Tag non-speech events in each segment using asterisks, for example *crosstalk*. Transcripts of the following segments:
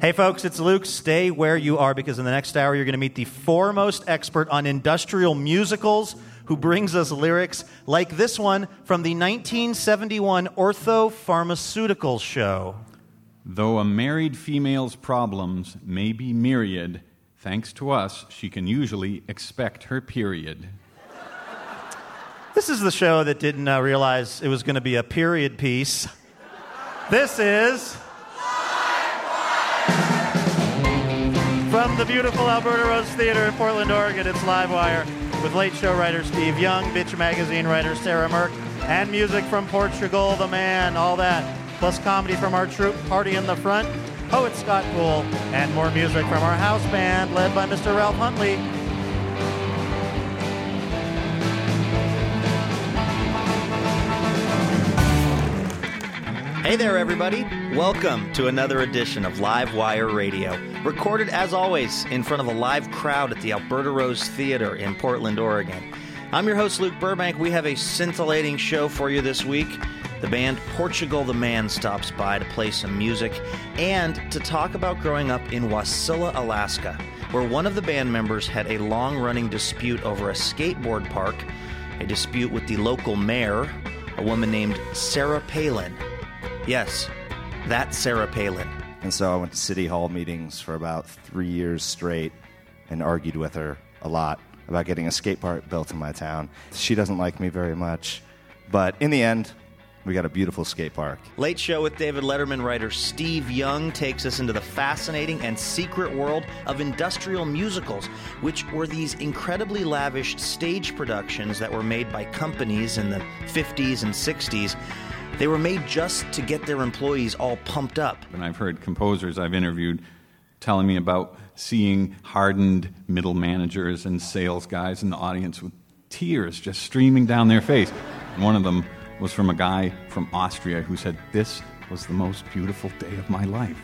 Hey, folks, it's Luke. Stay where you are because in the next hour, you're going to meet the foremost expert on industrial musicals who brings us lyrics like this one from the 1971 Ortho Pharmaceuticals show. Though a married female's problems may be myriad, thanks to us, she can usually expect her period. This is the show that didn't uh, realize it was going to be a period piece. This is. The beautiful Alberta Rose Theater in Portland, Oregon, it's Livewire with late show writer Steve Young, Bitch Magazine writer Sarah Mirk, and music from Portugal, The Man, all that. Plus comedy from our troupe, Party in the Front, poet Scott Poole, and more music from our house band led by Mr. Ralph Huntley. Hey there, everybody. Welcome to another edition of Live Wire Radio. Recorded, as always, in front of a live crowd at the Alberta Rose Theater in Portland, Oregon. I'm your host, Luke Burbank. We have a scintillating show for you this week. The band Portugal the Man stops by to play some music and to talk about growing up in Wasilla, Alaska, where one of the band members had a long running dispute over a skateboard park, a dispute with the local mayor, a woman named Sarah Palin. Yes, that's Sarah Palin. And so I went to city hall meetings for about three years straight and argued with her a lot about getting a skate park built in my town. She doesn't like me very much, but in the end, we got a beautiful skate park. Late Show with David Letterman writer Steve Young takes us into the fascinating and secret world of industrial musicals, which were these incredibly lavish stage productions that were made by companies in the 50s and 60s they were made just to get their employees all pumped up. And I've heard composers I've interviewed telling me about seeing hardened middle managers and sales guys in the audience with tears just streaming down their face. And one of them was from a guy from Austria who said, This was the most beautiful day of my life.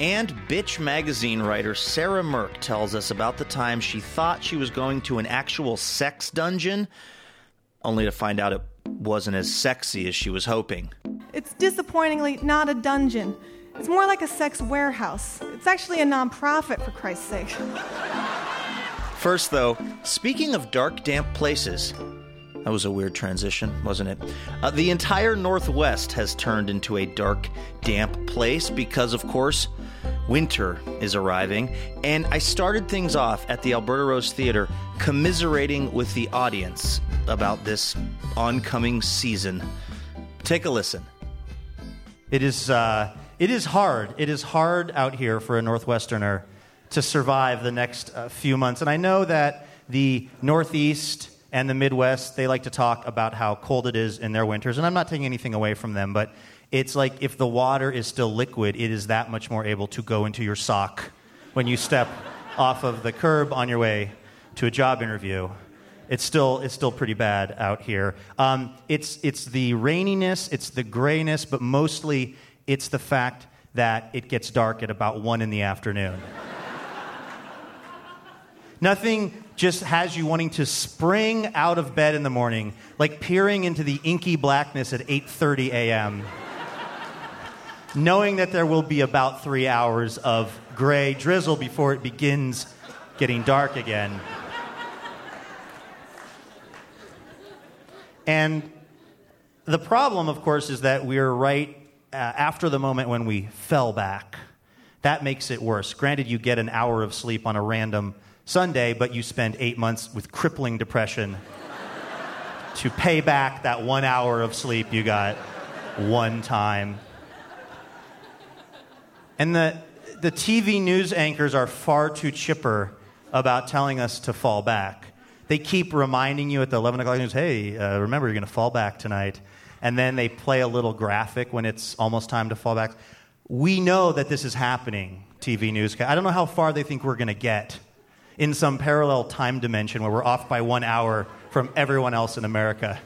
And Bitch magazine writer Sarah Mirk tells us about the time she thought she was going to an actual sex dungeon, only to find out it wasn't as sexy as she was hoping. It's disappointingly not a dungeon. It's more like a sex warehouse. It's actually a nonprofit, for Christ's sake. *laughs* First, though, speaking of dark, damp places, that was a weird transition, wasn't it? Uh, the entire Northwest has turned into a dark, damp place because, of course, winter is arriving. And I started things off at the Alberta Rose Theater commiserating with the audience about this oncoming season. Take a listen. It is, uh, it is hard. It is hard out here for a Northwesterner to survive the next uh, few months. And I know that the Northeast and the Midwest, they like to talk about how cold it is in their winters. And I'm not taking anything away from them, but it's like if the water is still liquid, it is that much more able to go into your sock when you step *laughs* off of the curb on your way to a job interview it's still it's still pretty bad out here. Um, it's it's the raininess, it's the grayness, but mostly it's the fact that it gets dark at about one in the afternoon. *laughs* Nothing just has you wanting to spring out of bed in the morning, like peering into the inky blackness at 8:30 a.m. knowing that there will be about three hours of gray drizzle before it begins getting dark again. And the problem, of course, is that we're right uh, after the moment when we fell back. That makes it worse. Granted, you get an hour of sleep on a random Sunday, but you spend eight months with crippling depression to pay back that one hour of sleep you got one time. And the, the TV news anchors are far too chipper about telling us to fall back. They keep reminding you at the 11 o'clock news, hey, uh, remember, you're going to fall back tonight. And then they play a little graphic when it's almost time to fall back. We know that this is happening, TV news. I don't know how far they think we're going to get in some parallel time dimension where we're off by one hour from everyone else in America.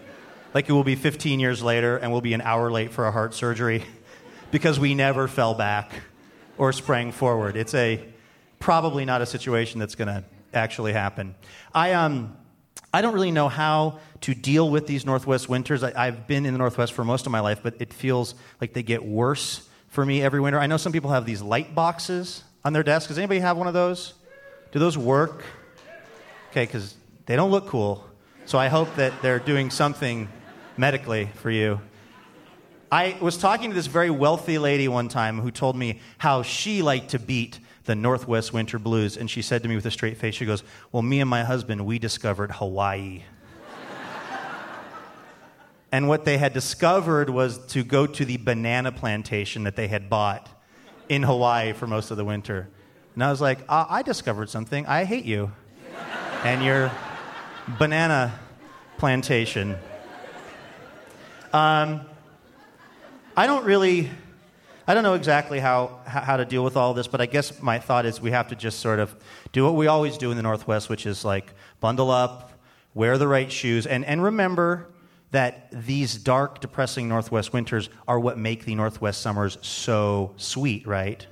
Like it will be 15 years later and we'll be an hour late for a heart surgery *laughs* because we never fell back or sprang forward. It's a probably not a situation that's going to actually happen. I, um, I don't really know how to deal with these Northwest winters. I, have been in the Northwest for most of my life, but it feels like they get worse for me every winter. I know some people have these light boxes on their desk. Does anybody have one of those? Do those work? Okay, because they don't look cool. So I hope that they're doing something medically for you. I was talking to this very wealthy lady one time who told me how she liked to beat the Northwest winter blues. And she said to me with a straight face, she goes, Well, me and my husband, we discovered Hawaii. *laughs* and what they had discovered was to go to the banana plantation that they had bought in Hawaii for most of the winter. And I was like, uh, I discovered something. I hate you. and your banana plantation. Um, I don't really, I don't know exactly how, how to deal with all this, but I guess my thought is we have to just sort of do what we always do in the Northwest, which is like bundle up, wear the right shoes, and, and remember that these dark, depressing Northwest winters are what make the Northwest summers so sweet, right?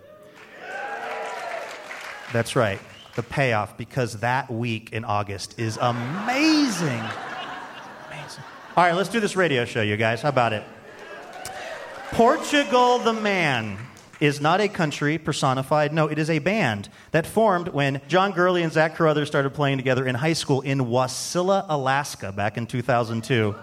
That's right. The payoff, because that week in August is amazing. Amazing. All right, let's do this radio show, you guys. How about it? Portugal the Man is not a country personified. No, it is a band that formed when John Gourley and Zach Carothers started playing together in high school in Wasilla, Alaska, back in 2002.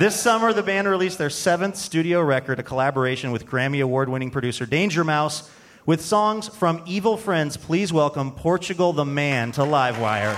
This summer, the band released their seventh studio record, a collaboration with Grammy Award winning producer Danger Mouse, with songs from Evil Friends. Please welcome Portugal the Man to Livewire.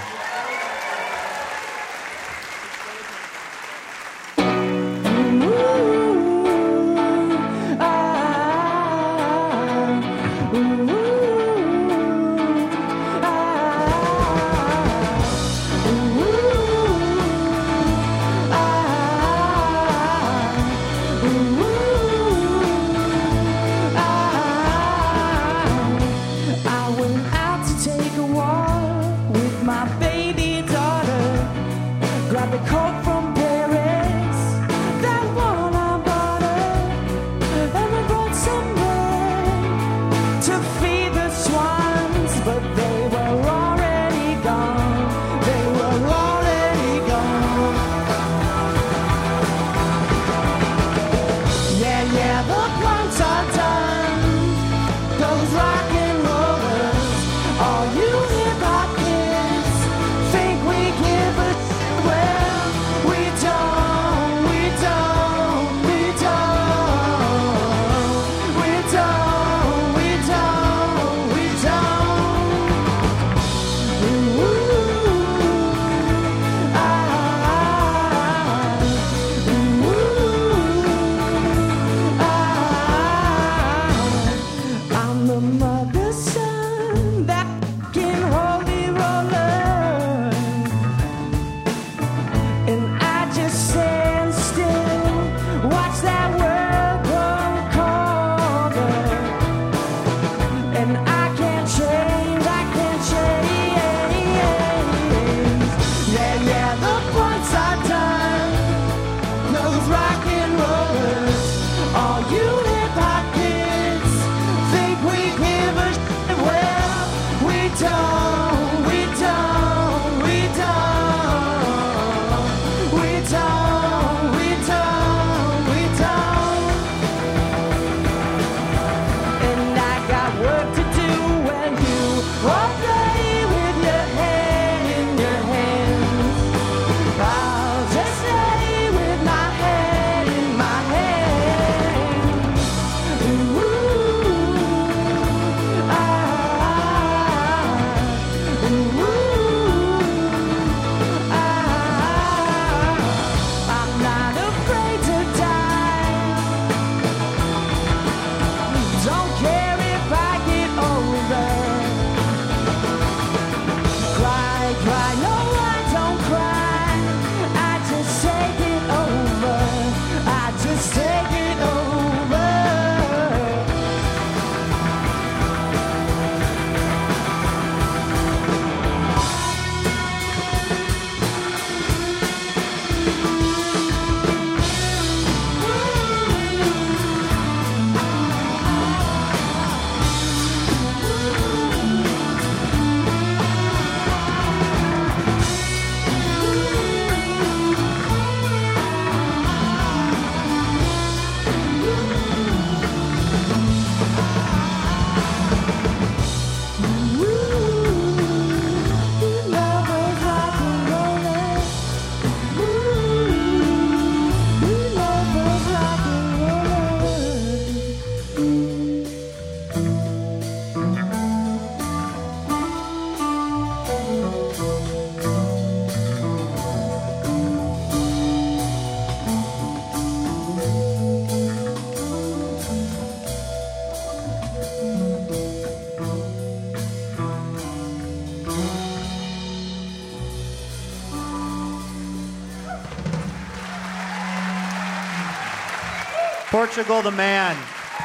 Portugal the Man,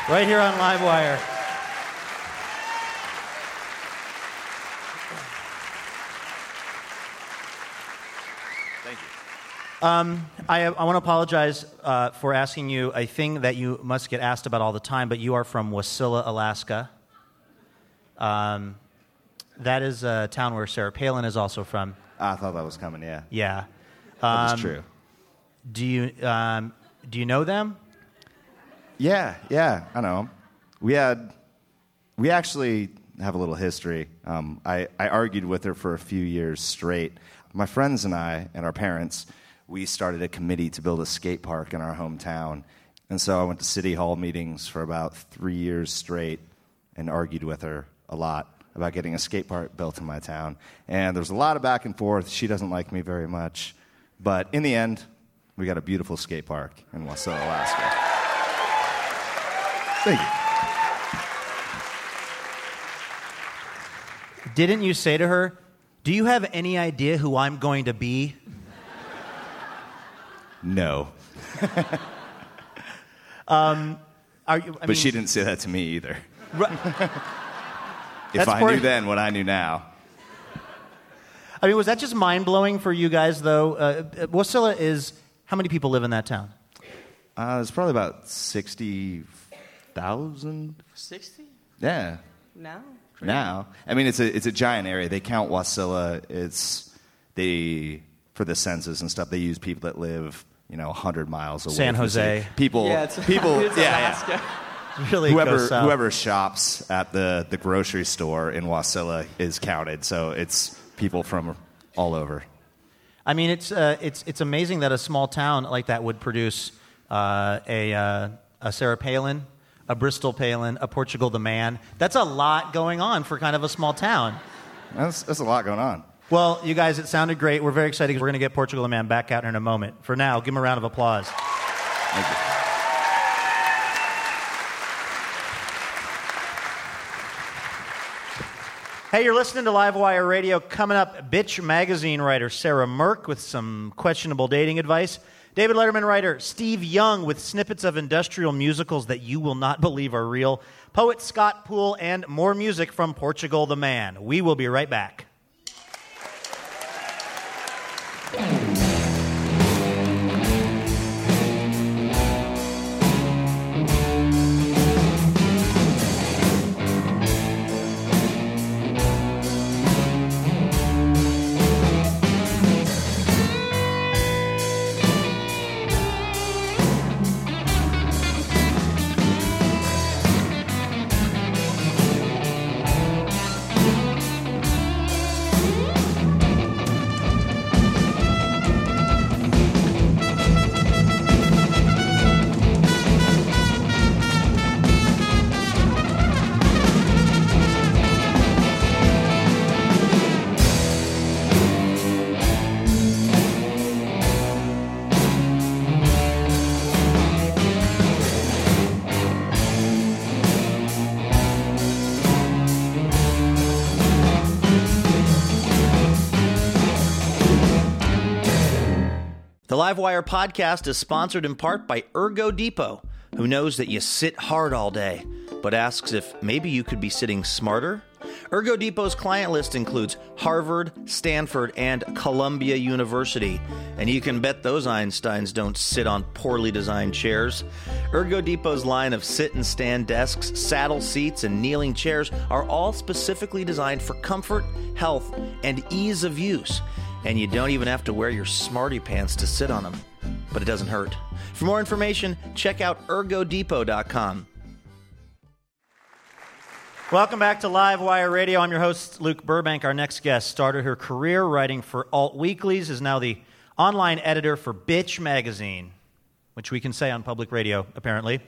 right here on Livewire. Thank you. I, I want to apologize uh, for asking you a thing that you must get asked about all the time, but you are from Wasilla, Alaska. Um, that is a town where Sarah Palin is also from. I thought that was coming, yeah. Yeah. Um, true. Do you um, do you know them? Yeah, yeah, I know. We had, we actually have a little history. Um, I, I argued with her for a few years straight. My friends and I and our parents, we started a committee to build a skate park in our hometown. And so I went to city hall meetings for about three years straight and argued with her a lot about getting a skate park built in my town. And there was a lot of back and forth. She doesn't like me very much. But in the end, we got a beautiful skate park in Wasilla, Alaska. Thank you. Didn't you say to her, "Do you have any idea who I'm going to be?" No. *laughs* Are you? But mean, she didn't say that to me either. *laughs* If I knew then what I knew now. I mean, was that just mind blowing for you guys, though? Uh, uh, Wasilla is how many people live in that town? Uh, it's probably about 60,000. 60? Yeah. No. Now. I mean, it's a, it's a giant area. They count Wasilla. It's, they, for the census and stuff, they use people that live, you know, 100 miles away. San from the city. Jose. People, Yeah, it's, people, *laughs* it's yeah, yeah. Alaska. Really, whoever goes south. whoever shops at the, the grocery store in Wasilla is counted. So it's people from all over. I mean, it's uh, it's it's amazing that a small town like that would produce uh, a uh, a Sarah Palin, a Bristol Palin, a Portugal the Man. That's a lot going on for kind of a small town. That's, that's a lot going on. Well, you guys, it sounded great. We're very excited because we're going to get Portugal the Man back out here in a moment. For now, give him a round of applause. Thank you. Hey, you're listening to Livewire Radio. Coming up, Bitch magazine writer Sarah Mirk with some questionable dating advice. David Letterman writer Steve Young with snippets of industrial musicals that you will not *laughs* believe are real. Poet Scott Poole and more music from Portugal the Man. We will be right back. Livewire podcast is sponsored in part by Ergo Depot, who knows that you sit hard all day, but asks if maybe you could be sitting smarter. Ergo Depot's client list includes Harvard, Stanford, and Columbia University, and you can bet those Einsteins don't sit on poorly designed chairs. Ergo Depot's line of sit and stand desks, saddle seats, and kneeling chairs are all specifically designed for comfort, health, and ease of use and you don't even have to wear your smarty pants to sit on them. But it doesn't hurt. For more information, check out ergodepot.com. Welcome back to Live Wire Radio. I'm your host, Luke Burbank. Our next guest started her career writing for alt weeklies, is now the online editor for Bitch Magazine, which we can say on public radio, apparently.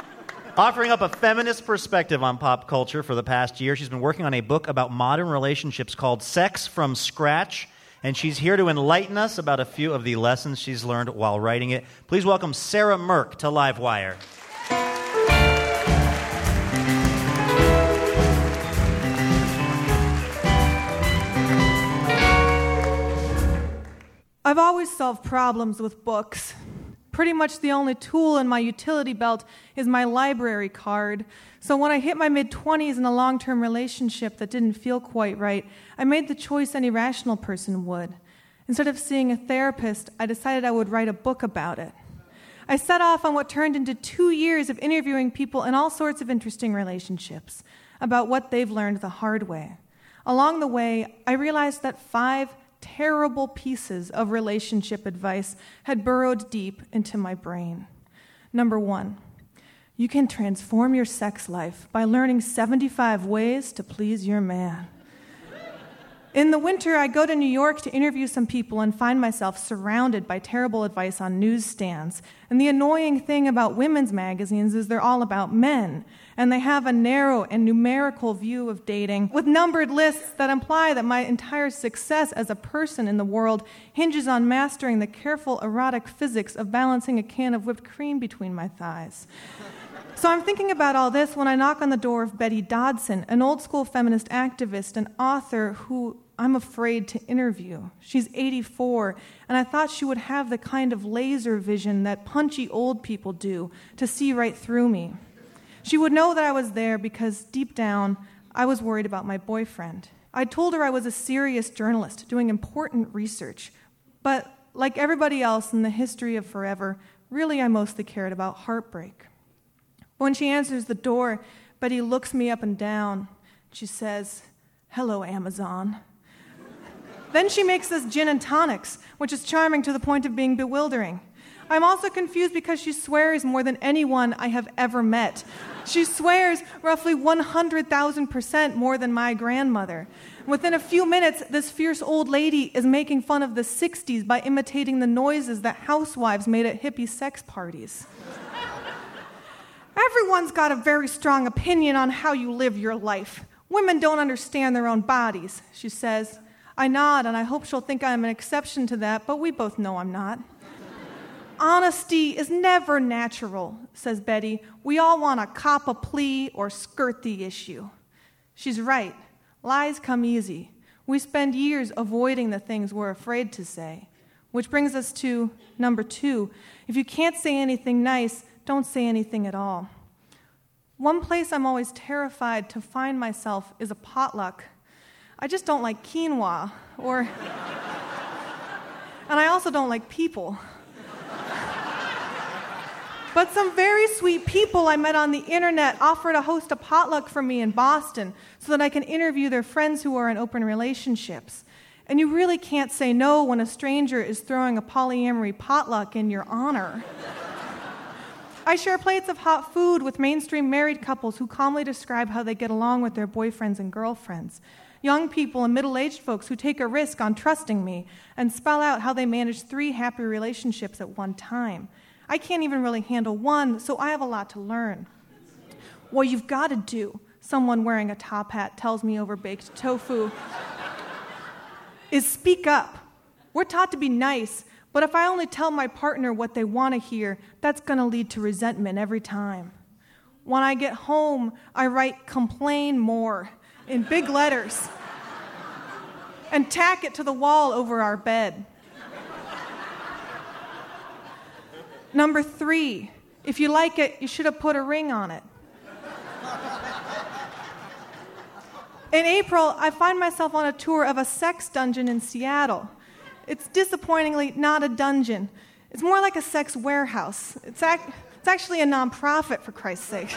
*laughs* Offering up a feminist perspective on pop culture for the past year, she's been working on a book about modern relationships called Sex from Scratch, and she's here to enlighten us about a few of the lessons she's learned while writing it. Please welcome Sarah Mirk to Livewire. I've always solved problems with books. Pretty much the only tool in my utility belt is my library card. So when I hit my mid 20s in a long term relationship that didn't feel quite right, I made the choice any rational person would. Instead of seeing a therapist, I decided I would write a book about it. I set off on what turned into two years of interviewing people in all sorts of interesting relationships about what they've learned the hard way. Along the way, I realized that five terrible pieces of relationship advice had burrowed deep into my brain. Number one, you can transform your sex life by learning 75 ways to please your man. In the winter, I go to New York to interview some people and find myself surrounded by terrible advice on newsstands. And the annoying thing about women's magazines is they're all about men. And they have a narrow and numerical view of dating with numbered lists that imply that my entire success as a person in the world hinges on mastering the careful erotic physics of balancing a can of whipped cream between my thighs. So I'm thinking about all this when I knock on the door of Betty Dodson, an old school feminist activist and author who I'm afraid to interview. She's 84, and I thought she would have the kind of laser vision that punchy old people do to see right through me. She would know that I was there because deep down, I was worried about my boyfriend. I told her I was a serious journalist doing important research, but like everybody else in the history of forever, really I mostly cared about heartbreak. When she answers the door, Betty looks me up and down. She says, Hello, Amazon. then she makes us gin and tonics, which is charming to the point of being bewildering. I'm also confused because she swears more than anyone I have ever met. She swears roughly 100,000% more than my grandmother. Within a few minutes, this fierce old lady is making fun of the 60s by imitating the noises that housewives made at hippie sex parties. Everyone's got a very strong opinion on how you live your life. Women don't understand their own bodies, she says. I nod, and I hope she'll think I'm an exception to that, but we both know I'm not. Honesty is never natural, says Betty. We all want to cop a plea or skirt the issue. She's right. Lies come easy. We spend years avoiding the things we're afraid to say. Which brings us to number two. If you can't say anything nice, don't say anything at all. One place I'm always terrified to find myself is a potluck. I just don't like quinoa, or. *laughs* and I also don't like people. But some very sweet people I met on the internet offered to host a potluck for me in Boston so that I can interview their friends who are in open relationships. And you really can't say no when a stranger is throwing a polyamory potluck in your honor. I share plates of hot food with mainstream married couples who calmly describe how they get along with their boyfriends and girlfriends. Young people and middle aged folks who take a risk on trusting me and spell out how they manage three happy relationships at one time. I can't even really handle one, so I have a lot to learn. What you've got to do, someone wearing a top hat tells me over baked tofu, is speak up. We're taught to be nice, but if I only tell my partner what they want to hear, that's going to lead to resentment every time. When I get home, I write complain more in big letters and tack it to the wall over our bed. Number three, if you like it, you should have put a ring on it. In April, I find myself on a tour of a sex dungeon in Seattle. It's disappointingly not a dungeon. It's more like a sex warehouse. It's, ac- it's actually a nonprofit, for Christ's sake.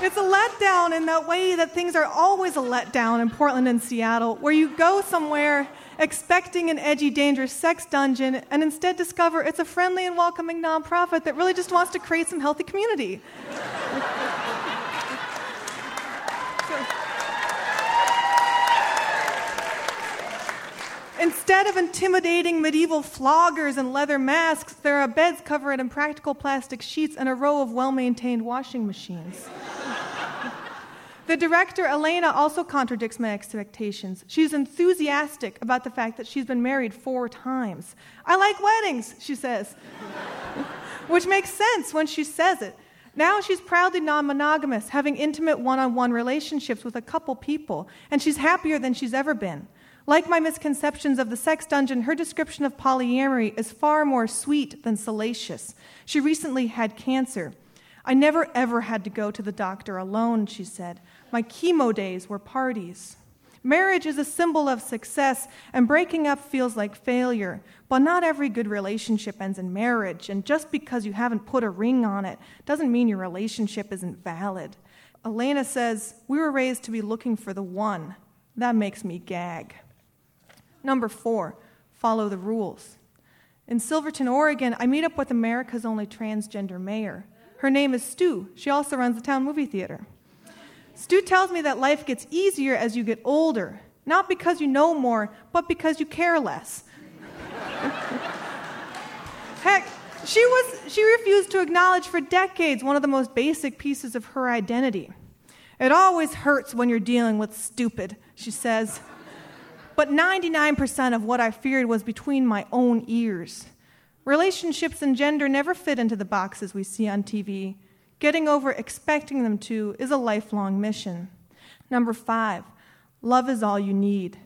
It's a letdown in that way that things are always a letdown in Portland and Seattle, where you go somewhere expecting an edgy, dangerous sex dungeon and instead discover it's a friendly and welcoming nonprofit that really just wants to create some healthy community. *laughs* Instead of intimidating medieval floggers and leather masks, there are beds covered in practical plastic sheets and a row of well maintained washing machines. The director, Elena, also contradicts my expectations. She's enthusiastic about the fact that she's been married four times. I like weddings, she says, *laughs* which makes sense when she says it. Now she's proudly non monogamous, having intimate one on one relationships with a couple people, and she's happier than she's ever been. Like my misconceptions of the sex dungeon, her description of polyamory is far more sweet than salacious. She recently had cancer. I never ever had to go to the doctor alone, she said. My chemo days were parties. Marriage is a symbol of success, and breaking up feels like failure. But not every good relationship ends in marriage, and just because you haven't put a ring on it doesn't mean your relationship isn't valid. Elena says, We were raised to be looking for the one. That makes me gag. Number four, follow the rules. In Silverton, Oregon, I meet up with America's only transgender mayor. Her name is Stu. She also runs the town movie theater. Stu tells me that life gets easier as you get older, not because you know more, but because you care less. *laughs* Heck, she, was, she refused to acknowledge for decades one of the most basic pieces of her identity. It always hurts when you're dealing with stupid, she says. But 99% of what I feared was between my own ears. Relationships and gender never fit into the boxes we see on TV. Getting over expecting them to is a lifelong mission. Number five, love is all you need.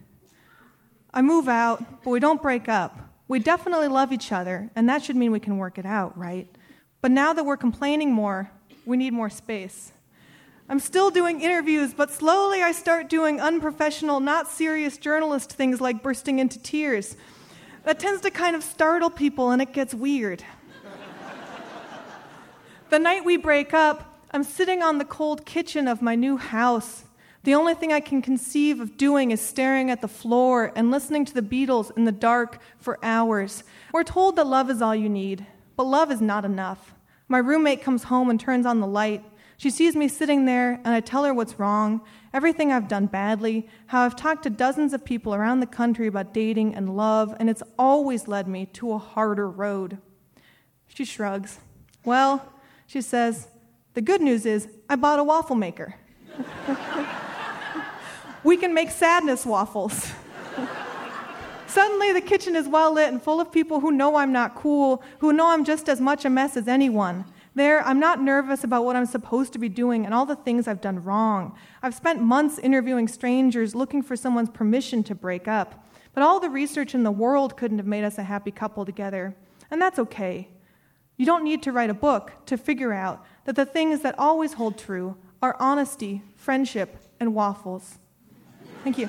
I move out, but we don't break up. We definitely love each other, and that should mean we can work it out, right? But now that we're complaining more, we need more space. I'm still doing interviews, but slowly I start doing unprofessional, not serious journalist things like bursting into tears. That tends to kind of startle people, and it gets weird. The night we break up, I'm sitting on the cold kitchen of my new house. The only thing I can conceive of doing is staring at the floor and listening to the Beatles in the dark for hours. We're told that love is all you need, but love is not enough. My roommate comes home and turns on the light. She sees me sitting there, and I tell her what's wrong, everything I've done badly, how I've talked to dozens of people around the country about dating and love, and it's always led me to a harder road. She shrugs. Well, she says, The good news is I bought a waffle maker. we can make sadness waffles. Suddenly, the kitchen is well lit and full of people who know I'm not cool, who know I'm just as much a mess as anyone. There, I'm not nervous about what I'm supposed to be doing and all the things I've done wrong. I've spent months interviewing strangers looking for someone's permission to break up. But all the research in the world couldn't have made us a happy couple together. And that's okay. You don't need to write a book to figure out that the things that always hold true are honesty, friendship, and waffles. Thank you.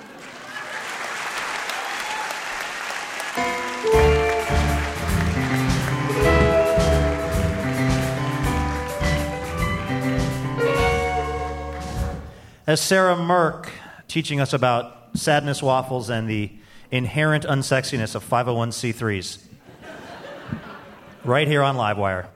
As Sarah Mirk teaching us about sadness waffles and the inherent unsexiness of 501c3s right here on Livewire.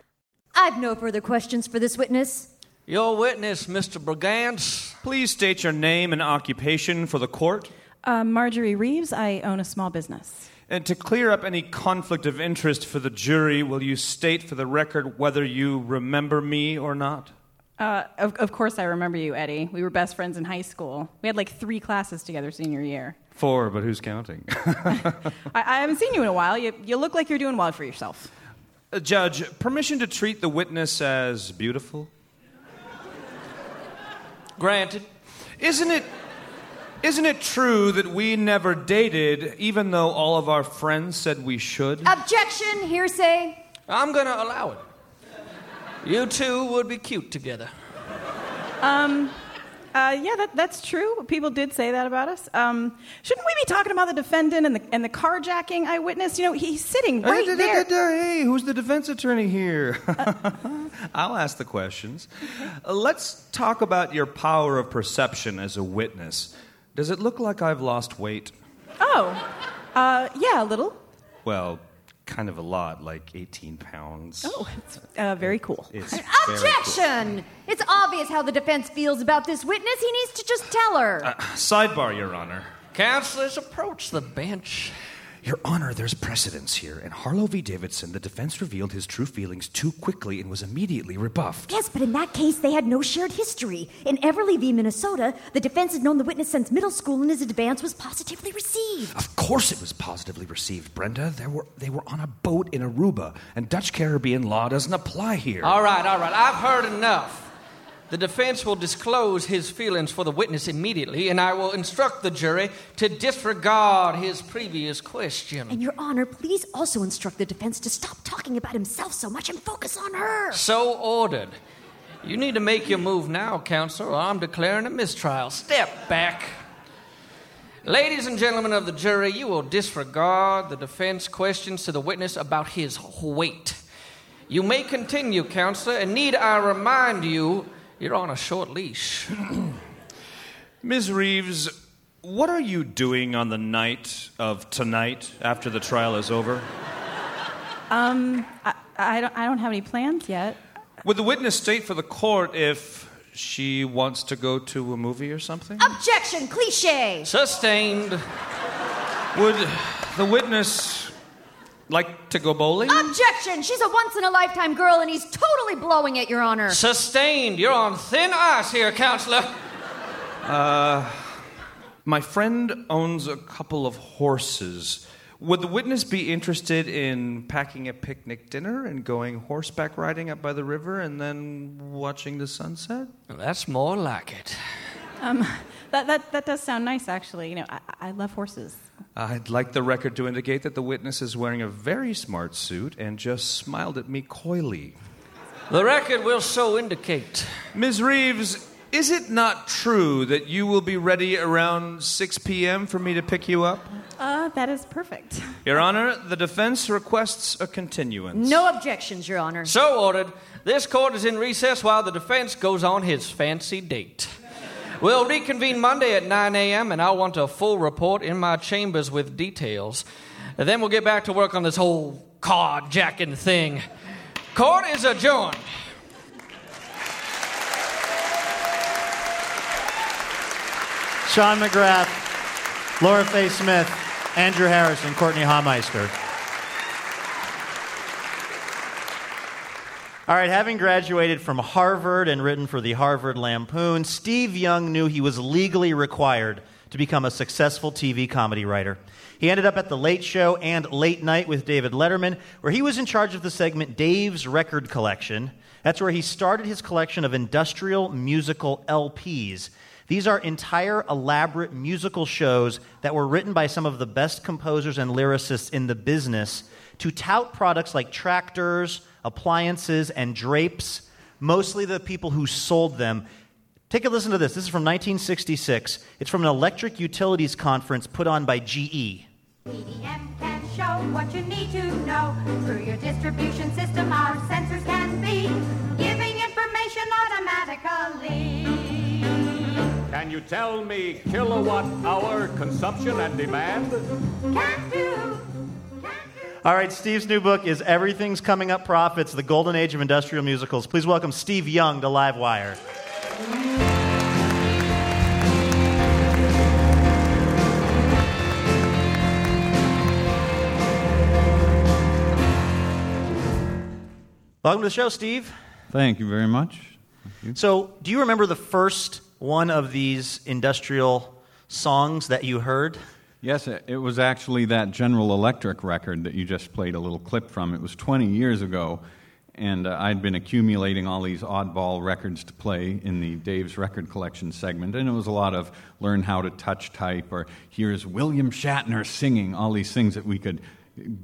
I've no further questions for this witness. Your witness, Mr. Brigance. Please state your name and occupation for the court. Uh, Marjorie Reeves. I own a small business. And to clear up any conflict of interest for the jury, will you state for the record whether you remember me or not? Uh, of, of course, I remember you, Eddie. We were best friends in high school. We had like three classes together senior year. Four, but who's counting? *laughs* *laughs* I, I haven't seen you in a while. You, you look like you're doing well for yourself. Uh, Judge, permission to treat the witness as beautiful? Granted. Isn't it isn't it true that we never dated even though all of our friends said we should? Objection, hearsay. I'm going to allow it. You two would be cute together. Um, uh, yeah, that, that's true. People did say that about us. Um, shouldn't we be talking about the defendant and the, and the carjacking I witnessed? You know, he's sitting right Hey, there. Hey, who's the defense attorney here? *laughs* I'll ask the questions. Uh, let's talk about your power of perception as a witness. Does it look like I've lost weight? Oh, uh, yeah, a little. Well, kind of a lot, like 18 pounds. Oh, it's uh, very cool. It's very cool. Objection! It's obvious how the defense feels about this witness. He needs to just tell her. Uh, Sidebar, Your Honor. Counselors, approach the bench. Your Honor, there's precedence here. In Harlow v. Davidson, the defense revealed his true feelings too quickly and was immediately rebuffed. Yes, but in that case, they had no shared history. In Everly v. Minnesota, the defense had known the witness since middle school and his advance was positively received. Of course it was positively received, Brenda. They were, they were on a boat in Aruba, and Dutch Caribbean law doesn't apply here. All right, all right. I've heard enough. The defense will disclose his feelings for the witness immediately, and I will instruct the jury to disregard his previous question. And, Your Honor, please also instruct the defense to stop talking about himself so much and focus on her. So ordered. You need to make your move now, counselor, or I'm declaring a mistrial. Step back. Ladies and gentlemen of the jury, you will disregard the defense questions to the witness about his weight. You may continue, counselor, and need I remind you you're on a short leash. *clears throat* Ms. Reeves, what are you doing on the night of tonight after the trial is over? Um, I, I, don't, I don't have any plans yet. Would the witness state for the court if she wants to go to a movie or something? Objection, cliche. Sustained. Would the witness like to go bowling? Objection! She's a once in a lifetime girl and he's totally blowing it, Your Honor. Sustained. You're on thin ice here, counselor. *laughs* Uh, my friend owns a couple of horses. Would the witness be interested in packing a picnic dinner and going horseback riding up by the river and then watching the sunset? That's more like it. Um, that, that, that does sound nice, actually. You know, I, I love horses. I'd like the record to indicate that the witness is wearing a very smart suit and just smiled at me coyly. The record will so indicate. Ms. Reeves, is it not true that you will be ready around 6 p.m. for me to pick you up? Uh, that is perfect. Your Honor, the defense requests a continuance. No objections, Your Honor. So ordered. This court is in recess while the defense goes on his fancy date. We'll reconvene Monday at 9 a.m., and I'll want a full report in my chambers with details. And then we'll get back to work on this whole card jacking thing. Court is adjourned. Sean McGrath, Laura Faye Smith, Andrew Harrison, Courtney Hameister. All right, having graduated from Harvard and written for the Harvard Lampoon, Steve Young knew he was legally required to become a successful TV comedy writer. He ended up at The Late Show and Late Night with David Letterman, where he was in charge of the segment Dave's Record Collection. That's where he started his collection of industrial musical LPs. These are entire elaborate musical shows that were written by some of the best composers and lyricists in the business to tout products like tractors, appliances, and drapes, mostly the people who sold them. Take a listen to this. This is from 1966. It's from an electric utilities conference put on by GE. EDM can show what you need to know. Through your distribution system, our sensors can be giving information automatically. Can you tell me kilowatt hour consumption and demand? Can do. All right, Steve's new book is Everything's Coming Up Profits The Golden Age of Industrial Musicals. Please welcome Steve Young to Livewire. Welcome to the show, Steve. Thank you very much. You. So, do you remember the first one of these industrial songs that you heard? Yes, it was actually that General Electric record that you just played a little clip from. It was 20 years ago, and uh, I'd been accumulating all these oddball records to play in the Dave's Record Collection segment, and it was a lot of learn how to touch type, or here's William Shatner singing, all these things that we could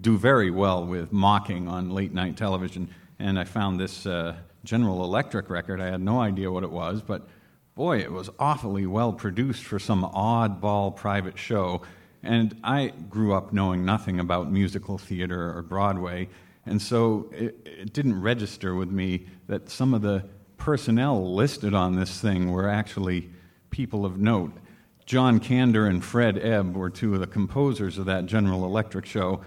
do very well with mocking on late night television. And I found this uh, General Electric record. I had no idea what it was, but boy, it was awfully well produced for some oddball private show. And I grew up knowing nothing about musical theater or Broadway, and so it, it, didn't register with me that some of the personnel listed on this thing were actually people of note. John Kander and Fred Ebb were two of the composers of that General Electric show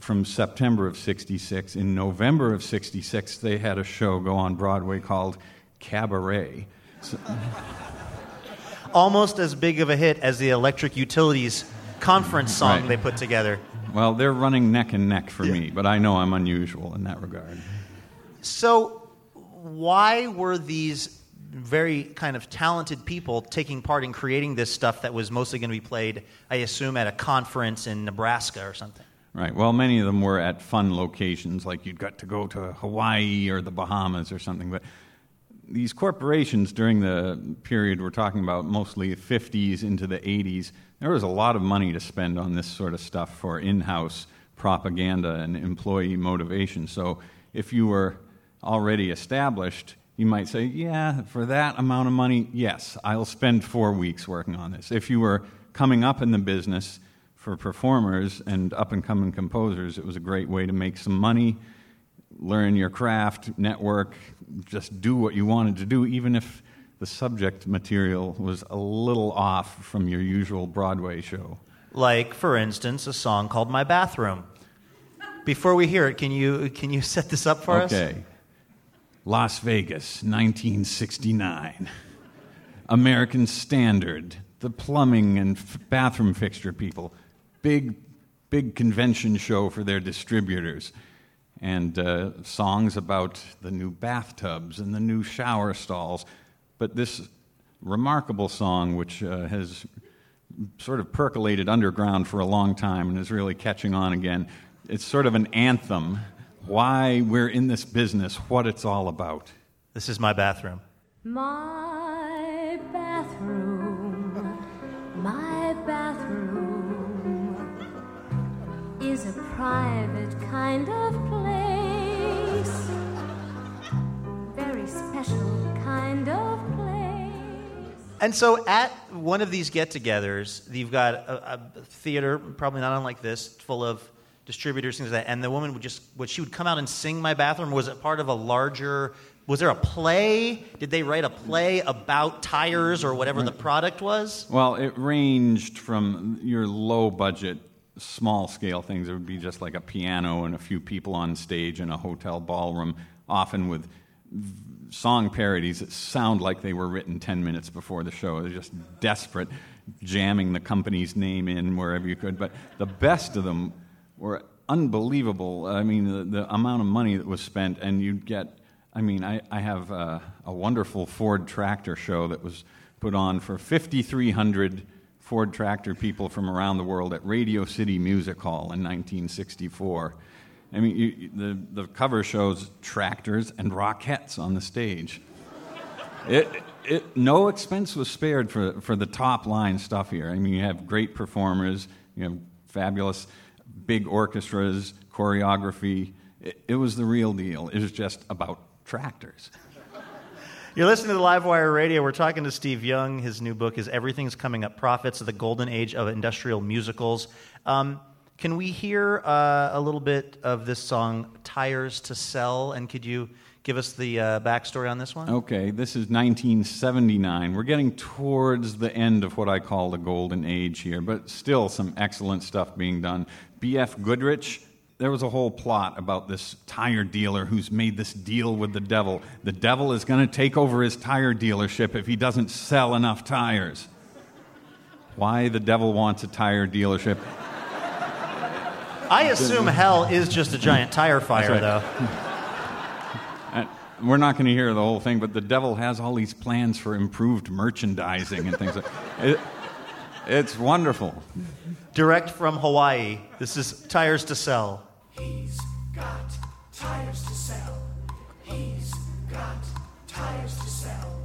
from September of 66. In November of 66, they had a show go on Broadway called Cabaret. So, *laughs* Almost as big of a hit as the Electric Utilities conference song right. they put together. Well, they're running neck and neck for yeah. me, but I know I'm unusual in that regard. So, why were these very kind of talented people taking part in creating this stuff that was mostly going to be played, I assume, at a conference in Nebraska or something? Right. Well, many of them were at fun locations, like you'd got to go to Hawaii or the Bahamas or something. But these corporations during the period we're talking about, mostly 50s into the 80s, there was a lot of money to spend on this sort of stuff for in house propaganda and employee motivation. So if you were already established, you might say, Yeah, for that amount of money, yes, I'll spend four weeks working on this. If you were coming up in the business for performers and up and coming composers, it was a great way to make some money, learn your craft, network, just do what you wanted to do, even if the subject material was a little off from your usual Broadway show. Like, for instance, a song called My Bathroom. Before we hear it, can you, can you set this up for us? Okay. Las Vegas, 1969. American Standard, the plumbing and f- bathroom fixture people. Big, big convention show for their distributors. And uh, songs about the new bathtubs and the new shower stalls. But this remarkable song, which uh, has sort of percolated underground for a long time and is really catching on again, it's sort of an anthem why we're in this business, what it's all about. This is my bathroom. My bathroom, my bathroom is a private kind of place. Very special kind of place. And so at one of these get togethers, you've got a, a theater, probably not unlike this, full of distributors, things like that. And the woman would just, would she would come out and sing my bathroom? Was it part of a larger, was there a play? Did they write a play about tires or whatever the product was? Well, it ranged from your low budget, small scale things. It would be just like a piano and a few people on stage in a hotel ballroom, often with song parodies that sound like they were written 10 minutes before the show. They're just desperate, jamming the company's name in wherever you could. But the best of them were unbelievable. I mean, the, the amount of money that was spent, and you'd get. I mean, I, I have a, a wonderful Ford tractor show that was put on for 5,300 Ford tractor people from around the world at Radio City Music Hall in 1964. I mean, you, the, the cover shows tractors and rockets on the stage. It, it, no expense was spared for, for the top line stuff here. I mean, you have great performers, you have fabulous big orchestras, choreography. It, it was the real deal. It was just about tractors. You're listening to the Livewire Radio. We're talking to Steve Young. His new book is Everything's Coming Up Profits, of the Golden Age of Industrial Musicals. Um, can we hear uh, a little bit of this song, Tires to Sell? And could you give us the uh, backstory on this one? Okay, this is 1979. We're getting towards the end of what I call the golden age here, but still some excellent stuff being done. B.F. Goodrich there was a whole plot about this tire dealer who's made this deal with the devil. The devil is going to take over his tire dealership if he doesn't sell enough tires. Why the devil wants a tire dealership? I assume hell is just a giant tire fire, right. though. *laughs* We're not going to hear the whole thing, but the devil has all these plans for improved merchandising and things like *laughs* it, It's wonderful. Direct from Hawaii, this is Tires to Sell. He's got tires to sell. He's got tires to sell.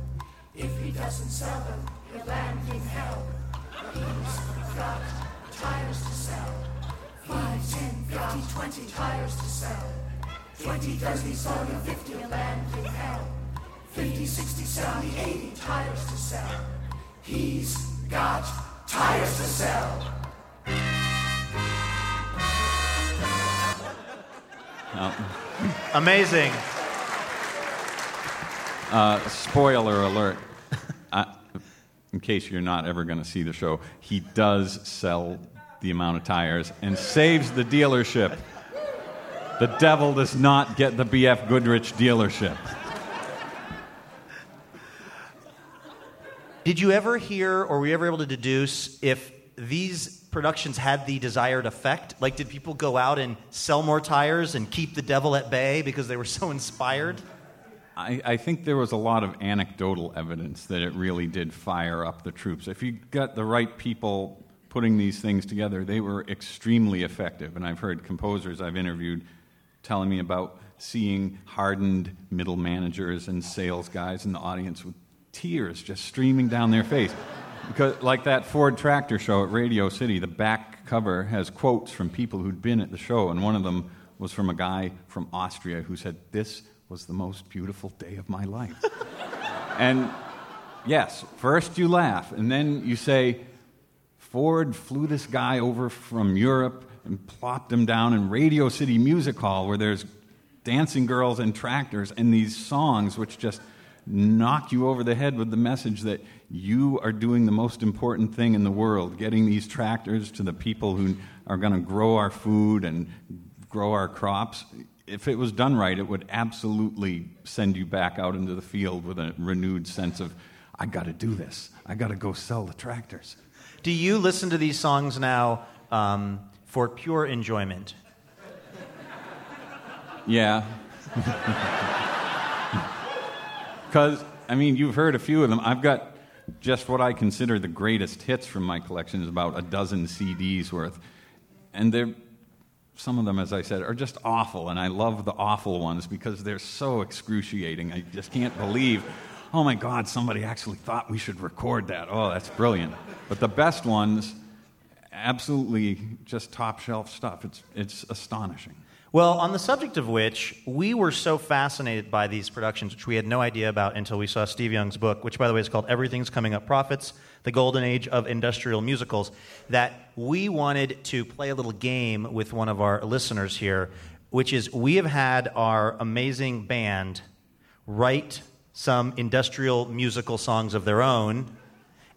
If he doesn't sell them, he'll land in hell. He's got tires to sell. Five, ten, fifty, twenty tires to sell. Twenty, thirty, forty, fifty, he'll land in hell. Fifty, sixty, seventy, eighty tires to sell. He's got tires to sell. No. Amazing. Uh, spoiler alert. *laughs* Uh, in case you're not ever going to see the show, he does sell the amount of tires and saves the dealership. The devil does not get the BF Goodrich dealership. Did you ever hear, or were you ever able to deduce, if these productions had the desired effect? Like, did people go out and sell more tires and keep the devil at bay because they were so inspired? I, I, think there was a lot of anecdotal evidence that it really did fire up the troops. If you got the right people putting these things together, they were extremely effective. And I've heard composers I've interviewed telling me about seeing hardened middle managers and sales guys in the audience with tears just streaming down their face. Because, like that Ford tractor show at Radio City, the back cover has quotes from people who'd been at the show, and one of them was from a guy from Austria who said, This was the most beautiful day of my life. *laughs* and yes, first you laugh, and then you say, Ford flew this guy over from Europe and plopped him down in Radio City Music Hall where there's dancing girls and tractors and these songs which just knock you over the head with the message that you are doing the most important thing in the world, getting these tractors to the people who are going to grow our food and grow our crops. If it was done right, it would absolutely send you back out into the field with a renewed sense of, I got to do this. I got to go sell the tractors. Do you listen to these songs now um, for pure enjoyment? Yeah. *laughs* Because, I mean, you've heard a few of them. I've got just what I consider the greatest hits from my collection, is about a dozen CDs worth. And they're, some of them, as I said, are just awful. And I love the awful ones because they're so excruciating. I just can't believe, oh my God, somebody actually thought we should record that. Oh, that's brilliant. But the best ones, absolutely just top shelf stuff. It's, it's astonishing. Well, on the subject of which, we were so fascinated by these productions, which we had no idea about until we saw Steve Young's book, which, by the way, is called Everything's Coming Up Profits The Golden Age of Industrial Musicals, that we wanted to play a little game with one of our listeners here, which is we have had our amazing band write some industrial musical songs of their own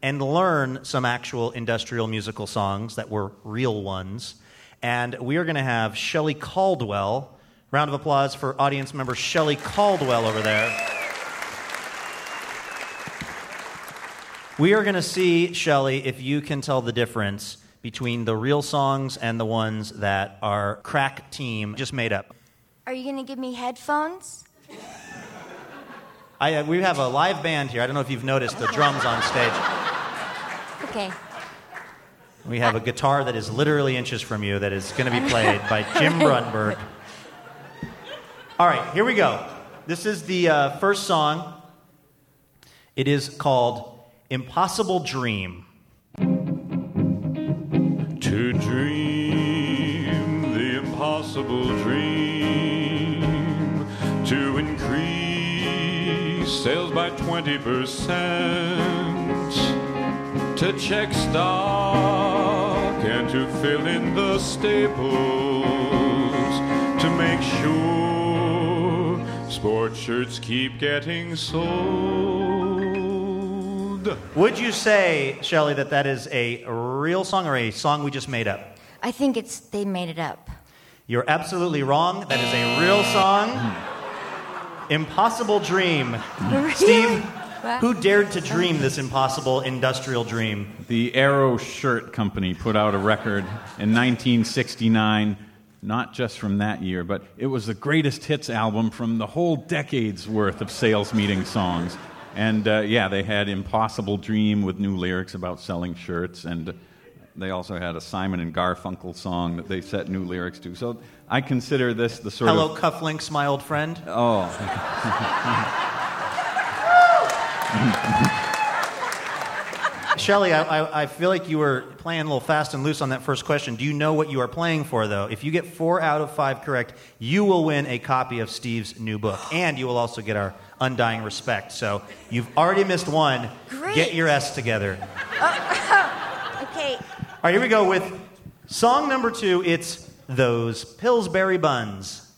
and learn some actual industrial musical songs that were real ones. And we are going to have Shelley Caldwell. Round of applause for audience member Shelley Caldwell over there. We are going to see, Shelley, if you can tell the difference between the real songs and the ones that our crack team just made up. Are you going to give me headphones? I, uh, we have a live band here. I don't know if you've noticed the drums on stage. Okay. We have a guitar that is literally inches from you that is going to be played by Jim *laughs* Brunberg. All right, here we go. This is the uh, first song. It is called Impossible Dream. To dream the impossible dream, sales by 20%, to check stock and to fill in the staples, to make sure sports shirts keep getting sold. Would you say, Shelley, that that is a real song or a song we just made up? I think it's they made it up. You're absolutely wrong. That is a real song. Mm. Impossible Dream. Steve, who dared to dream this impossible industrial dream? The Arrow Shirt Company put out a record in 1969, not just from that year, but it was the greatest hits album from the whole decade's worth of sales meeting songs. And uh, yeah, they had Impossible Dream with new lyrics about selling shirts, and they also had a Simon and Garfunkel song that they set new lyrics to. So I consider this the sort Hello, of. Hello, cufflinks, my old friend. Oh. *laughs* Shelley, I, I, I feel like you were playing a little fast and loose on that first question. Do you know what you are playing for, though? If you get four out of five correct, you will win a copy of Steve's new book, *gasps* and you will also get our undying respect. So you've already missed one. Great. Get your S together. okay. Uh, *laughs* All right, here we go with song number two. It's Those Pillsbury Buns.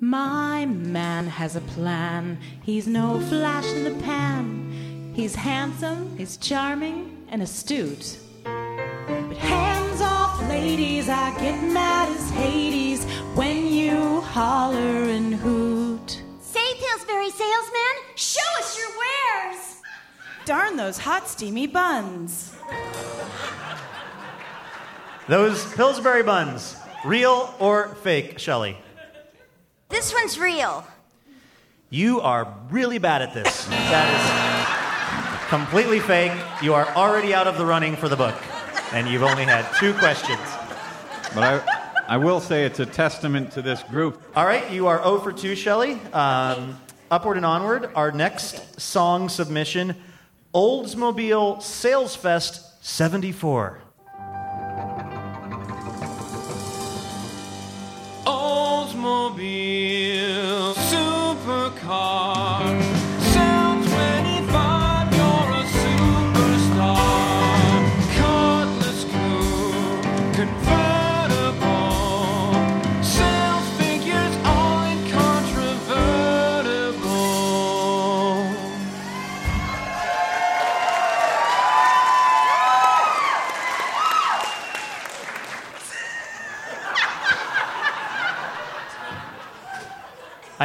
My man has a plan. He's no flash in the pan. He's handsome, he's charming, and astute. But hands off, ladies, I get mad as Hades when you holler and hoot. Say, Pillsbury salesman, show us your wares. Darn those hot, steamy buns. Those Pillsbury Buns, real or fake, Shelley? This one's real. You are really bad at this. That is completely fake. You are already out of the running for the book, and you've only had two questions. But I, I will say it's a testament to this group. All right, you are 0 for 2, Shelley. Um, upward and onward. Our next song submission Oldsmobile Sales Fest 74. Oldsmobile supercar.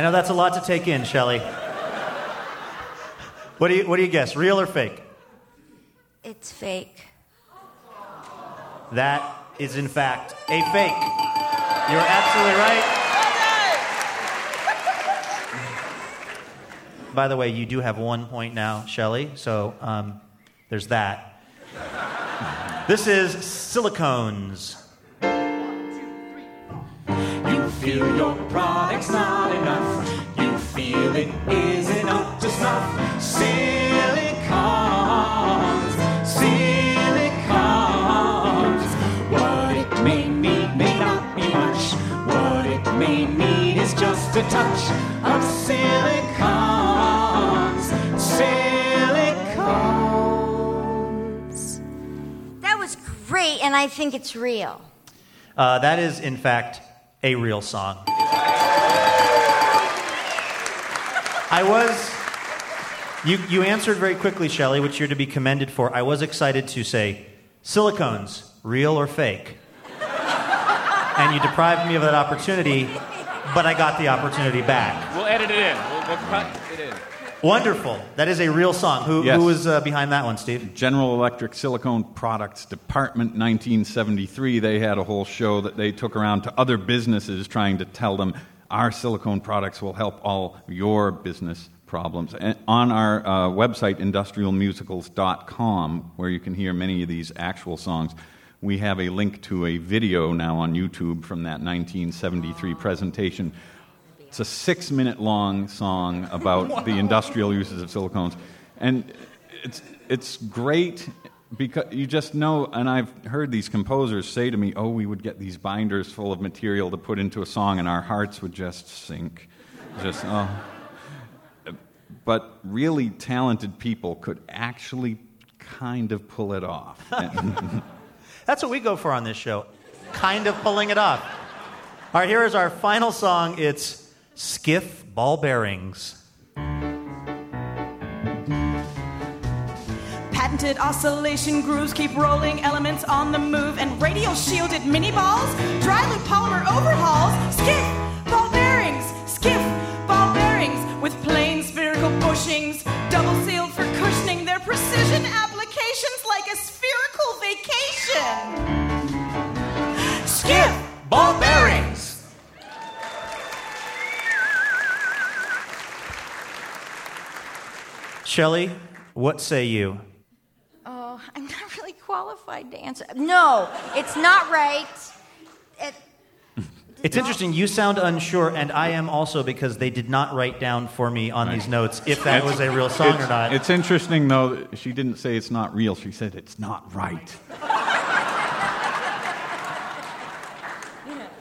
Know that's a lot to take in, Shelley. What do you what do you guess? Real or fake? It's fake. That is in fact a fake. You're absolutely right. By the way, you do have one point now, Shelley. So um, there's that. This is silicones. Feel your product's not enough. You feel it isn't up to snuff. Silicons, silicons. What it may need may not be much. What it may need is just a touch of silicons, silicons. That was great, and I think it's real. Uh, that is, in fact, a real song. I was. You, you answered very quickly, Shelley, which you're to be commended for. I was excited to say, silicones, real or fake? and you deprived me of that opportunity, but I got the opportunity back. We'll edit it in. We'll, we'll cut it in. Wonderful. That is a real song. Who, Yes. who was uh, behind that one, Steve? General Electric Silicone Products Department, 1973. They had a whole show that they took around to other businesses trying to tell them our silicone products will help all your business problems. And on our uh, website, industrialmusicals.com, where you can hear many of these actual songs, we have a link to a video now on YouTube from that 1973 presentation. It's a six minute long song about *laughs* the industrial uses of silicones. And it's, it's great because you just know, and I've heard these composers say to me, oh, we would get these binders full of material to put into a song, and our hearts would just sink. Just, oh. But really talented people could actually kind of pull it off. *laughs* That's what we go for on this show. Kind of pulling it off. All right, here is our final song. It's Skiff Ball Bearings. Patented oscillation grooves keep rolling elements on the move, and radial shielded mini balls, dry loop polymer overhauls, skiff ball bearings, skiff ball bearings with plain spherical bushings, double sealed for cushioning their precision applications like a spherical vacation. Skiff ball bearings. Shelley, what say you? Oh, *laughs* I'm not really qualified to answer. No, it's not right. It, *laughs* It's interesting. You sound unsure, and I am also because they did not write down for me on these notes if that was a real song or not. It's interesting, though, that she didn't say it's not real. She said it's not right.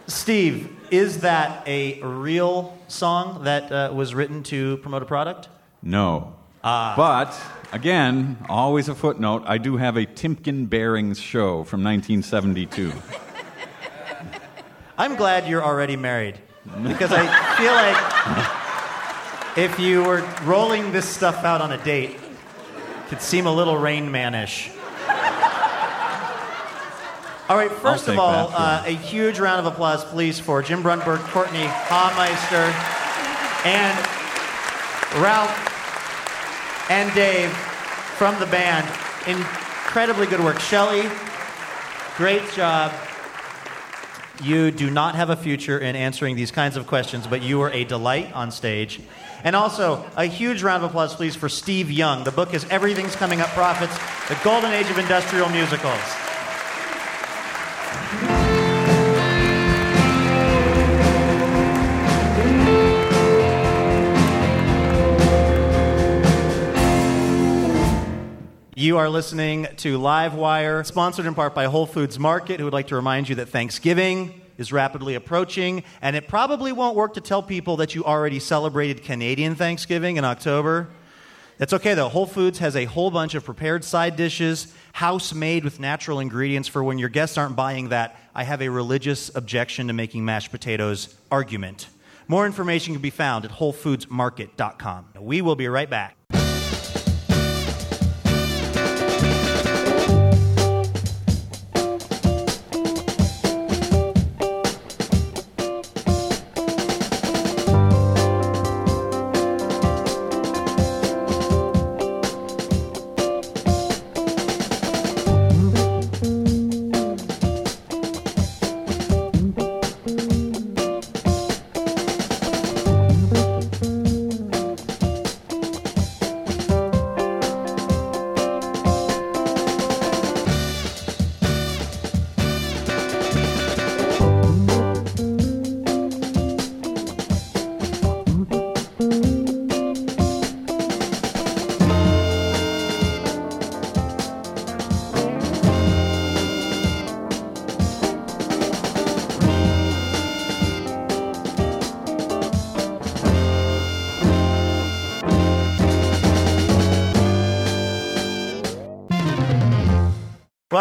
Steve, is that a real song that uh, was written to promote a product? No. Ah. But, again, always a footnote, I do have a Timken Bearings show from 1972. *laughs* I'm glad you're already married because I feel like if you were rolling this stuff out on a date, it could seem a little Rain Manish. All right, 1st of all, uh, a huge round of applause, please, for Jim Brunberg, Courtney Hameister, and Ralph and Dave from the band. Incredibly good work. Shelley, great job. You do not have a future in answering these kinds of questions, but you were a delight on stage. And also, a huge round of applause, please, for Steve Young. The book is Everything's Coming Up Profits The Golden Age of Industrial Musicals. You are listening to Livewire, sponsored in part by Whole Foods Market, who would like to remind you that Thanksgiving is rapidly approaching, and it probably won't work to tell people that you already celebrated Canadian Thanksgiving in October. That's okay though. Whole Foods has a whole bunch of prepared side dishes, house made with natural ingredients for when your guests aren't buying that. I have a religious objection to making mashed potatoes argument. More information can be found at WholeFoodsMarket.com. We will be right back.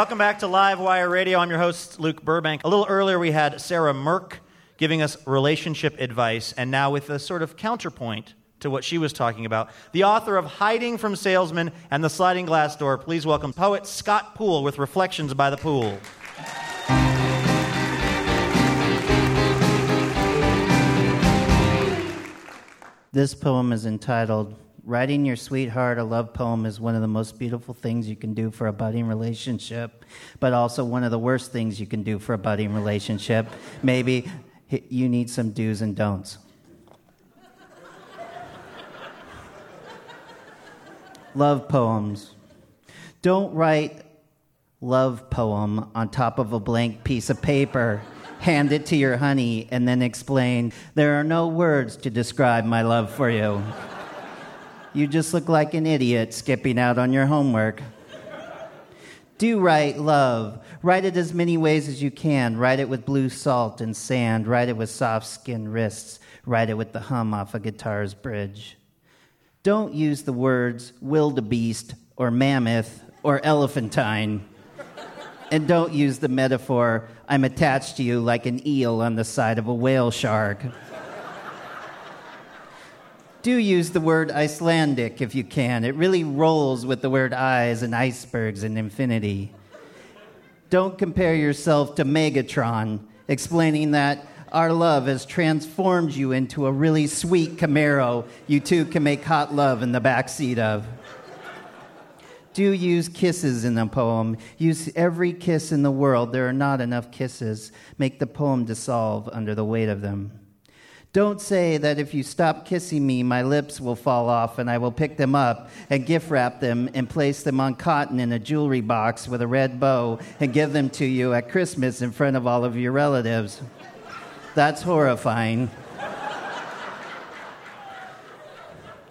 Welcome back to Live Wire Radio. I'm your host, Luke Burbank. A little earlier, we had Sarah Mirk giving us relationship advice, and now with a sort of counterpoint to what she was talking about, the author of Hiding from Salesmen and the Sliding Glass Door, please welcome poet Scott Poole with Reflections by the Pool. This poem is entitled Writing Your Sweetheart a Love Poem is one of the most beautiful things you can do for a budding relationship, but also one of the worst things you can do for a budding relationship. Maybe you need some do's and don'ts. love poems. Don't write love poem on top of a blank piece of paper. Hand it to your honey and then explain, there are no words to describe my love for you. You just look like an idiot skipping out on your homework. Do write love. Write it as many ways as you can. Write it with blue salt and sand. Write it with soft skinned wrists. Write it with the hum off a guitar's bridge. Don't use the words wildebeest or mammoth or elephantine. and don't use the metaphor, I'm attached to you like an eel on the side of a whale shark do use the word Icelandic if you can. It really rolls with the word eyes and icebergs and infinity. Don't compare yourself to Megatron, explaining that our love has transformed you into a really sweet Camaro you two can make hot love in the back seat of. Do use kisses in the poem. Use every kiss in the world. There are not enough kisses. Make the poem dissolve under the weight of them. Don't say that if you stop kissing me, my lips will fall off and I will pick them up and gift wrap them and place them on cotton in a jewelry box with a red bow and give them to you at Christmas in front of all of your relatives. That's horrifying.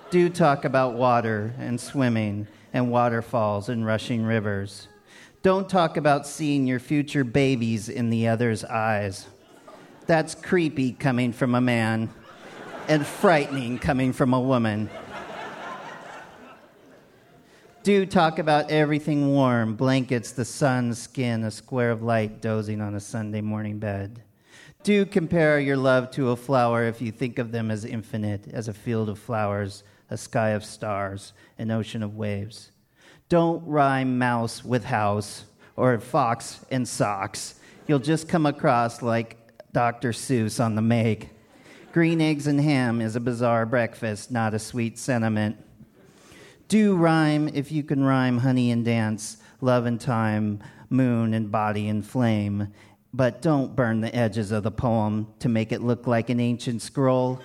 Do talk about water and swimming and waterfalls and rushing rivers. Don't talk about seeing your future babies in the other's eyes. That's creepy coming from a man and frightening coming from a woman. Do talk about everything warm blankets, the sun, skin, a square of light dozing on a Sunday morning bed. Do compare your love to a flower if you think of them as infinite, as a field of flowers, a sky of stars, an ocean of waves. Don't rhyme mouse with house or fox and socks. You'll just come across like Dr. Seuss on the make. Green eggs and ham is a bizarre breakfast, not a sweet sentiment. Do rhyme if you can rhyme honey and dance, love and time, moon and body and flame. But don't burn the edges of the poem to make it look like an ancient scroll.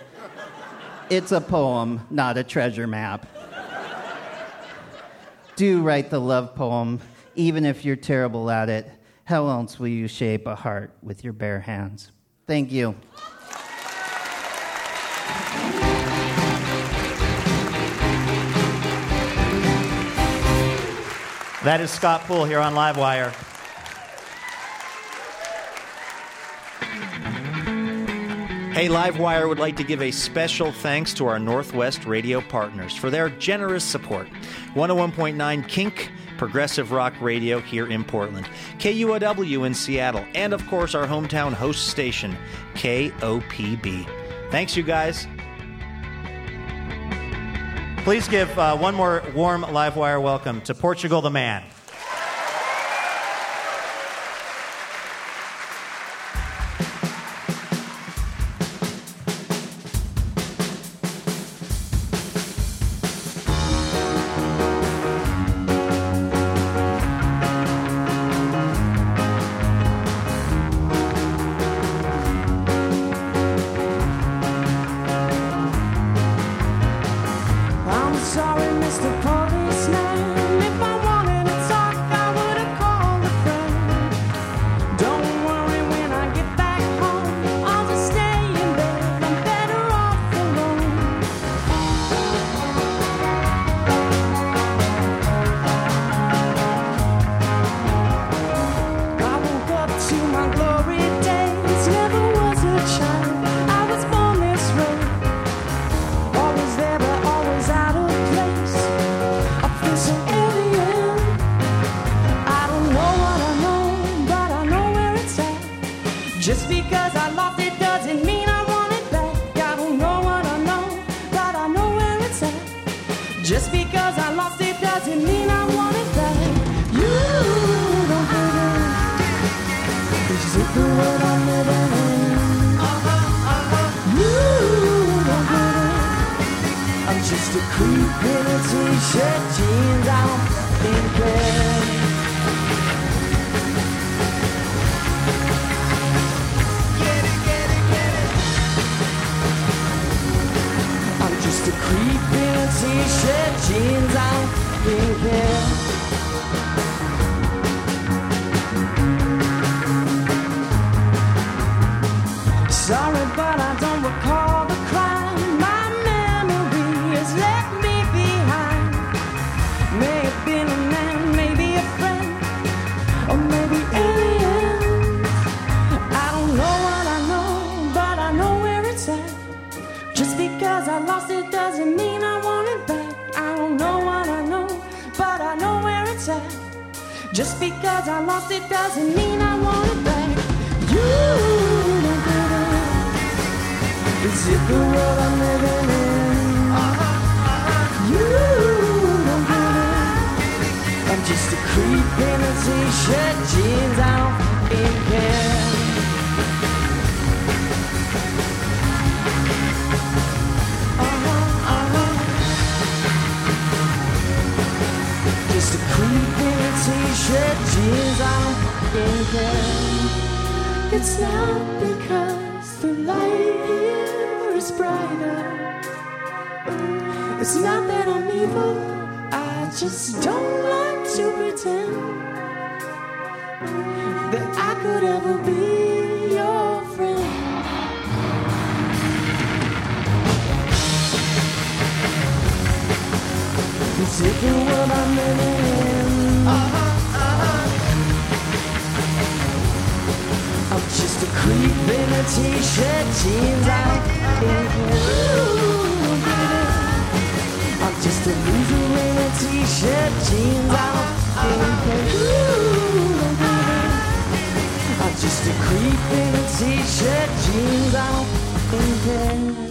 It's a poem, not a treasure map. Do write the love poem, even if you're terrible at it. How else will you shape a heart with your bare hands? Thank you. That is Scott Poole here on Livewire. Hey, Livewire would like to give a special thanks to our Northwest radio partners for their generous support. 101.9 Kink, progressive rock radio here in Portland, KUOW in Seattle, and of course our hometown host station, KOPB. Thanks, you guys. Please give uh, one more warm Livewire welcome to Portugal the Man. Just because I lost it doesn't mean I want it back. I don't know what I know, but I know where it's at. Just because I lost it doesn't mean I want it back. You don't get it. Is it the world I'm living in? You don't get it. I'm just a creep in a t-shirt, jeans, I don't fucking care. In a t-shirt, jeans, I don't fucking because I lost it doesn't mean I want it back. You get it. Is it the world I'm living in? You don't get it. I'm just a creep in a t-shirt, jeans, I don't fucking care. Uh-huh, uh-huh. Just a creep t-shirt, jeans, I don't fucking care. It's not because the light here is brighter. It's not that I'm evil, I just don't like to pretend that I could ever be your friend. It the world I'm just a creep in a t-shirt, jeans, don't care. I'm just a loser in a t-shirt, jeans, don't care. I'm just a creep in a t-shirt, jeans, I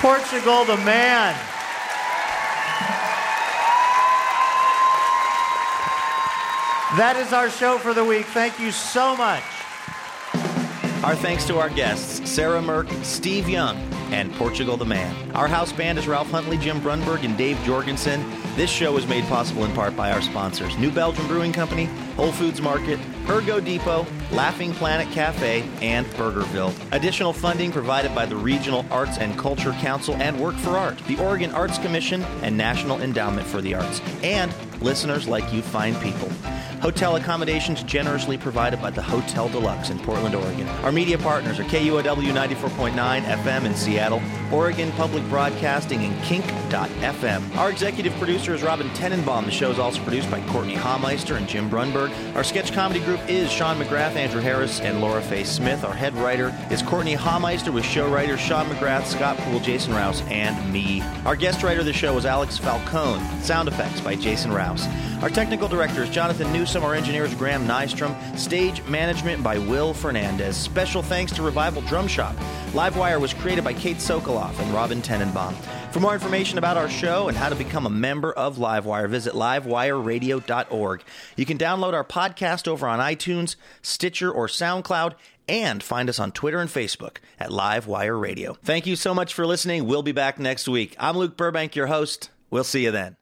Portugal the man. That is our show for the week. Thank you so much. Our thanks to our guests, Sarah Mirk, Steve Young, and Portugal the Man. Our house band is Ralph Huntley, Jim Brunberg, and Dave Jorgensen. This show is made possible in part by our sponsors New Belgium Brewing Company, Whole Foods Market, Ergo Depot, Laughing Planet Cafe, and Burgerville. Additional funding provided by the Regional Arts and Culture Council and Work for Art, the Oregon Arts Commission, and National Endowment for the Arts, and listeners like you fine people. Hotel accommodations generously provided by the Hotel Deluxe in Portland, Oregon. Our media partners are KUOW 94.9 FM in Seattle, Oregon Public Broadcasting, and Kink.fm. Our executive producer is Robin Tenenbaum. The show is also produced by Courtney Hameister and Jim Brunberg. Our sketch comedy group is Sean McGrath, Andrew Harris, and Laura Faye Smith. Our head writer is Courtney Hameister with show writers Sean McGrath, Scott Poole, Jason Rouse, and me. Our guest writer of the show is Alex Falcone. Sound effects by Jason Rouse. Our technical director is Jonathan Newsom. Our engineer is Graham Nystrom. Stage management by Will Fernandez. Special thanks to Revival Drum Shop. Livewire was created by Kate Sokoloff and Robin Tenenbaum. For more information about our show and how to become a member of Livewire, visit livewireradio.org. You can download our podcast over on iTunes, Stitcher, or SoundCloud, and find us on Twitter and Facebook at Livewire Radio. Thank you so much for listening. We'll be back next week. I'm Luke Burbank, your host. We'll see you then.